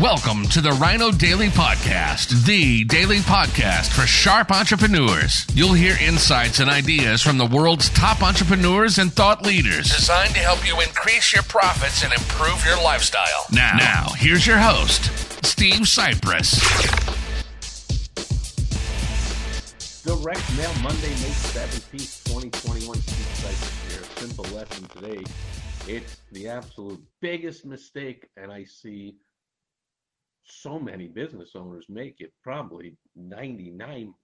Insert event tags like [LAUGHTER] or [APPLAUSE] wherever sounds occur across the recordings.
Welcome to the Ryno Daily Podcast, the daily podcast for sharp entrepreneurs. You'll hear insights and ideas from the world's top entrepreneurs and thought leaders designed to help you increase your profits and improve your lifestyle. Now, now here's your host, Steve Sipress. Direct Mail Monday, May 17th, 2021. Steve Sipress here. Simple lesson today. It's the absolute biggest mistake, and I see so many business owners make it probably 99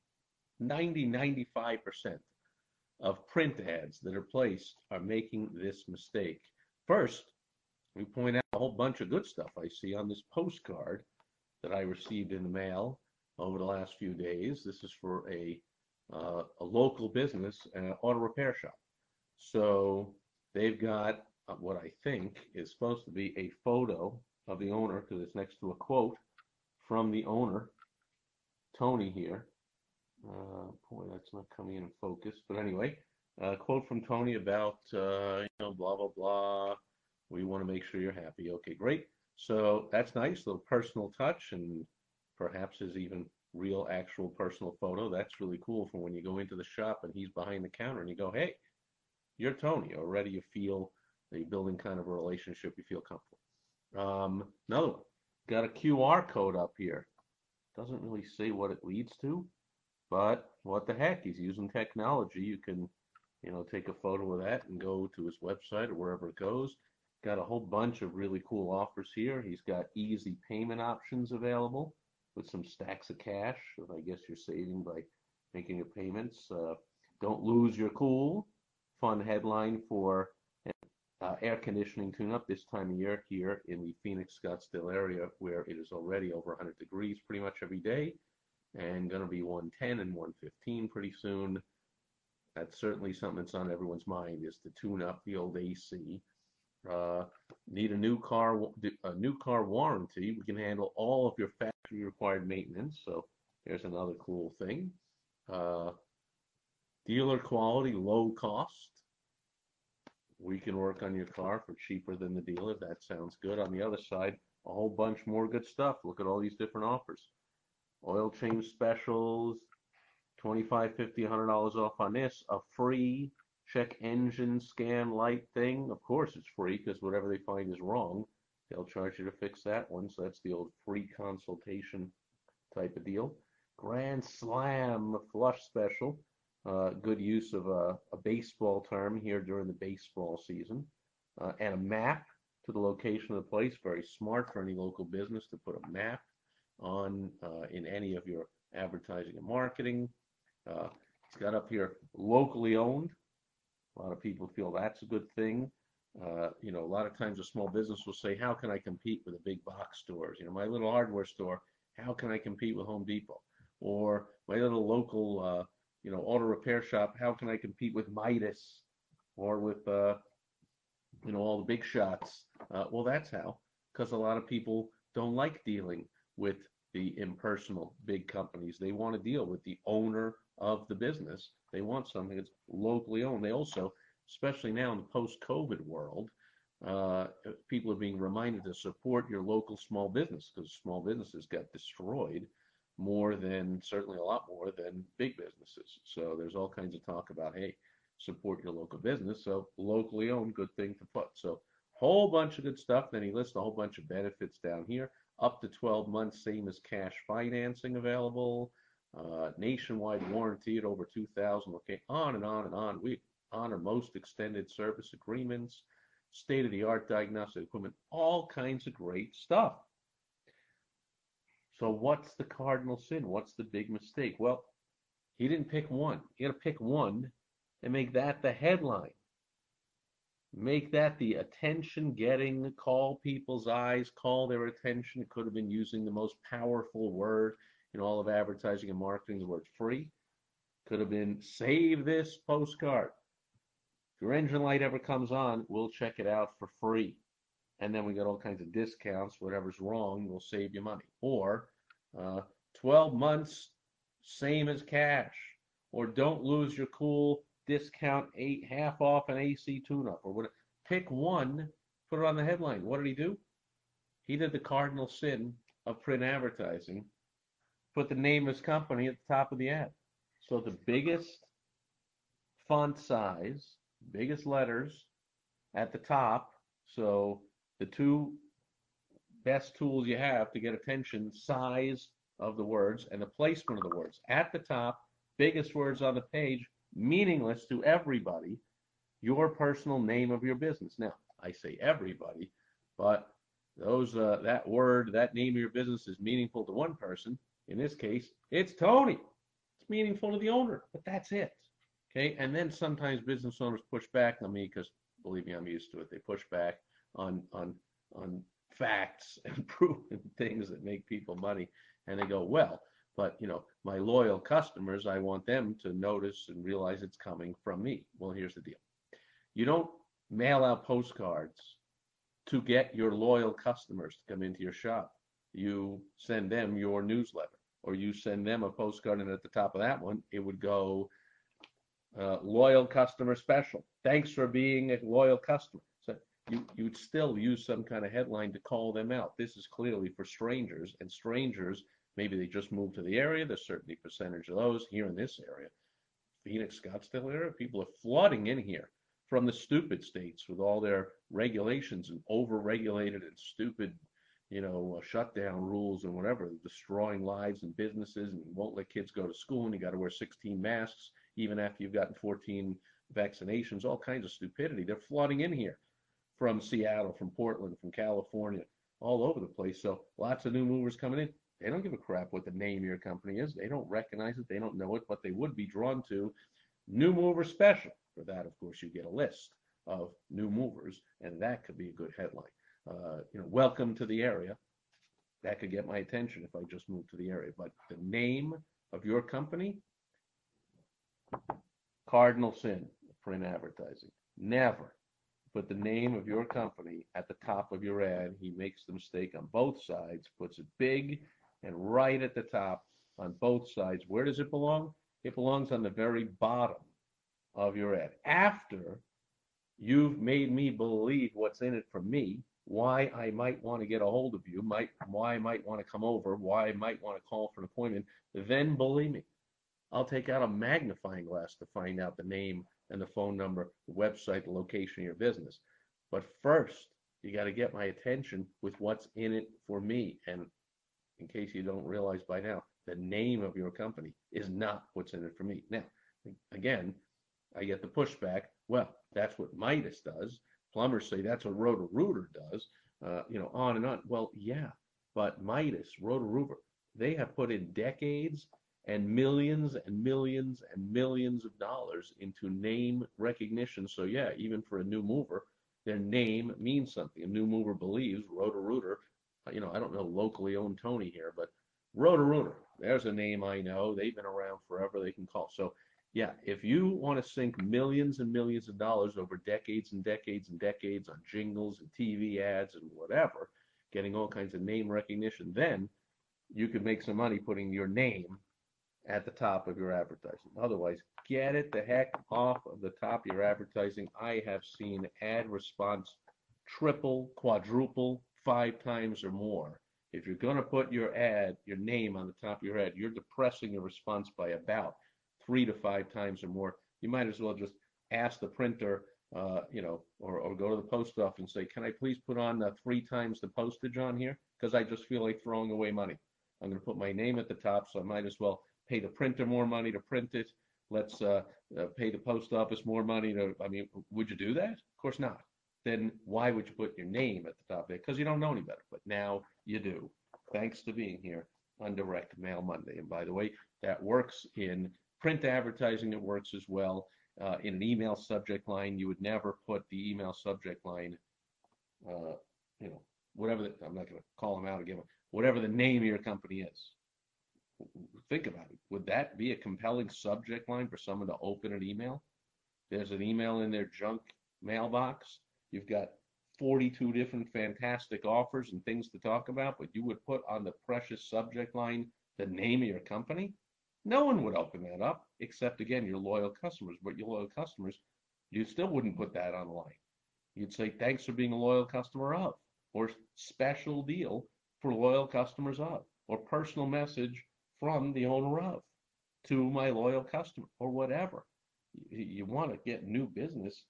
90 95% of print ads that are placed are making this mistake. First we point out a whole bunch of good stuff i see on this postcard that i received in the mail over the last few days. This is for a uh, a local business an auto repair shop. So they've got what i think is supposed to be a photo of the owner because it's next to a quote from the owner, Tony here. Uh, boy, that's not coming in focus. But anyway, a quote from Tony about, uh, you know, blah, blah, blah. We want to make sure you're happy. Okay, great. So that's nice, little personal touch, and perhaps his even real, actual personal photo. That's really cool for when you go into the shop and he's behind the counter and you go, hey, you're Tony. Already you feel that you're building kind of a relationship, you feel comfortable. Um, another one, got a QR code up here. Doesn't really say what it leads to, but what the heck? He's using technology. You can, you know, take a photo of that and go to his website or wherever it goes. Got a whole bunch of really cool offers here. He's got easy payment options available with some stacks of cash. I guess you're saving by making your payments. Uh, don't lose your cool. Fun headline for uh, air conditioning tune-up this time of year here in the Phoenix Scottsdale area where it is already over 100 degrees pretty much every day and going to be 110 and 115 pretty soon. That's certainly something that's on everyone's mind is to tune up the old AC. Uh, need a new car a new car warranty. We can handle all of your factory required maintenance. So there's another cool thing. Uh, dealer quality, low cost we can work on your car for cheaper than the dealer. That sounds good. On the other side, a whole bunch more good stuff. Look at all these different offers. Oil change specials, 25 50 $100 off on this. A free check engine scan light thing. Of course, it's free because whatever they find is wrong, they'll charge you to fix that one. So that's the old free consultation type of deal. Grand Slam flush special uh, good use of a, a, baseball term here during the baseball season, uh, and a map to the location of the place. Very smart for any local business to put a map on uh, in any of your advertising and marketing. Uh, it's got up here locally owned. A lot of people feel that's a good thing. Uh, you know, a lot of times a small business will say, "How can I compete with the big box stores?" You know, my little hardware store. How can I compete with Home Depot? Or my little local uh, you know, auto repair shop, how can I compete with Midas or with, uh, you know, all the big shots? Uh, well, that's how, because a lot of people don't like dealing with the impersonal big companies. They want to deal with the owner of the business. They want something that's locally owned. They also, especially now in the post-COVID world, uh, people are being reminded to support your local small business because small businesses got destroyed more than certainly a lot more than big businesses. So there's all kinds of talk about hey, support your local business. So locally owned, good thing to put. So whole bunch of good stuff. Then he lists a whole bunch of benefits down here. Up to 12 months, same as cash financing available. Uh, nationwide warranty at over 2,000. Okay, on and on and on. We honor most extended service agreements, state of the art diagnostic equipment, all kinds of great stuff. So what's the cardinal sin? What's the big mistake? Well, he didn't pick one. You got to pick one and make that the headline. Make that the attention getting, call people's eyes, call their attention. It could have been using the most powerful word in all of advertising and marketing, the word free. Could have been save this postcard. If your engine light ever comes on, we'll check it out for free and then we got all kinds of discounts. Whatever's wrong, we'll save you money. Or uh, 12 months, same as cash. Or don't lose your cool discount eight half off an AC tune-up or whatever. Pick one, put it on the headline. What did he do? he did the cardinal sin of print advertising, put the name of his company at the top of the ad. So the biggest font size, biggest letters at the top. So the two best tools you have to get attention, size of the words and the placement of the words. At the top, biggest words on the page, meaningless to everybody, your personal name of your business. Now, I say everybody, but those uh, that word, that name of your business is meaningful to one person. In this case, it's Tony. It's meaningful to the owner, but that's it. Okay, and then sometimes business owners push back on me because believe me, I'm used to it. They push back on on on facts [LAUGHS] and proven things that make people money, and they go, well, but you know, my loyal customers, I want them to notice and realize it's coming from me. Well, here's the deal: you don't mail out postcards to get your loyal customers to come into your shop. You send them your newsletter, or you send them a postcard, and at the top of that one, it would go uh, loyal customer special. Thanks for being a loyal customer. You you'd still use some kind of headline to call them out. This is clearly for strangers, and strangers maybe they just moved to the area. There's certainly percentage of those here in this area, Phoenix, Scottsdale area. People are flooding in here from the stupid states with all their regulations and over-regulated and stupid, you know, uh, shutdown rules and whatever, destroying lives and businesses and won't let kids go to school and you got to wear 16 masks even after you've gotten 14 vaccinations, all kinds of stupidity. They're flooding in here from Seattle, from Portland, from California, all over the place. So lots of new movers coming in. They don't give a crap what the name of your company is. They don't recognize it. They don't know it, but they would be drawn to new mover special. For that, of course, you get a list of new movers, and that could be a good headline. Uh, you know, welcome to the area. That could get my attention if I just moved to the area. But the name of your company, Cardinal sin, print advertising. Never put the name of your company at the top of your ad. He makes the mistake on both sides, puts it big and right at the top on both sides. Where does it belong? It belongs on the very bottom of your ad. After you've made me believe what's in it for me, why I might want to get a hold of you, might why I might want to come over, why I might want to call for an appointment, then believe me. I'll take out a magnifying glass to find out the name and the phone number, the website, the location of your business. But first, you got to get my attention with what's in it for me. And in case you don't realize by now, the name of your company is not what's in it for me. Now, again, I get the pushback. Well, that's what Midas does. Plumbers say that's what Roto-Rooter does. Uh, you know, on and on. Well, yeah, but Midas, Roto-Rooter, they have put in decades and millions and millions and millions of dollars into name recognition. So yeah, even for a new mover, their name means something. A new mover believes Roto-Rooter, you know, I don't know locally owned Tony here, but Roto-Rooter, there's a name I know. They've been around forever. They can call. So yeah, if you want to sink millions and millions of dollars over decades and decades and decades on jingles and TV ads and whatever, getting all kinds of name recognition, then you could make some money putting your name at the top of your advertising. Otherwise, get it the heck off of the top of your advertising. I have seen ad response triple, quadruple, five times or more. If you're going to put your ad, your name on the top of your ad, you're depressing your response by about three to five times or more. You might as well just ask the printer, uh, you know, or, or go to the post office and say, can I please put on uh, three times the postage on here? Because I just feel like throwing away money. I'm going to put my name at the top, so I might as well pay the printer more money to print it. Let's uh, uh, pay the post office more money to. I mean, would you do that? Of course not. Then why would you put your name at the top of it? Because you don't know any better. But now you do. Thanks to being here on Direct Mail Monday. And by the way, that works in print advertising. It works as well. Uh, in an email subject line, you would never put the email subject line, uh, you know, whatever. The, I'm not going to call them out again. Whatever the name of your company is think about it. Would that be a compelling subject line for someone to open an email? There's an email in their junk mailbox. You've got 42 different fantastic offers and things to talk about, but you would put on the precious subject line the name of your company? No one would open that up, except again, your loyal customers. But your loyal customers, you still wouldn't put that on the line. You'd say, thanks for being a loyal customer of. or special deal for loyal customers of, or personal message from the owner of to my loyal customer, or whatever. You, want to get new business,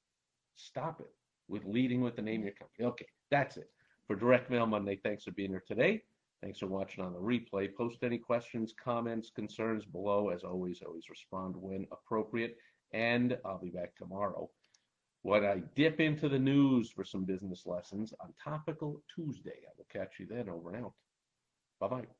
stop it with leading with the name of your company. Okay, that's it. For Direct Mail Monday, thanks for being here today. Thanks for watching on the replay. Post any questions, comments, concerns below. As always, always respond when appropriate. And I'll be back tomorrow when I dip into the news for some business lessons on Topical Tuesday. I will catch you then. Over and out. Bye bye.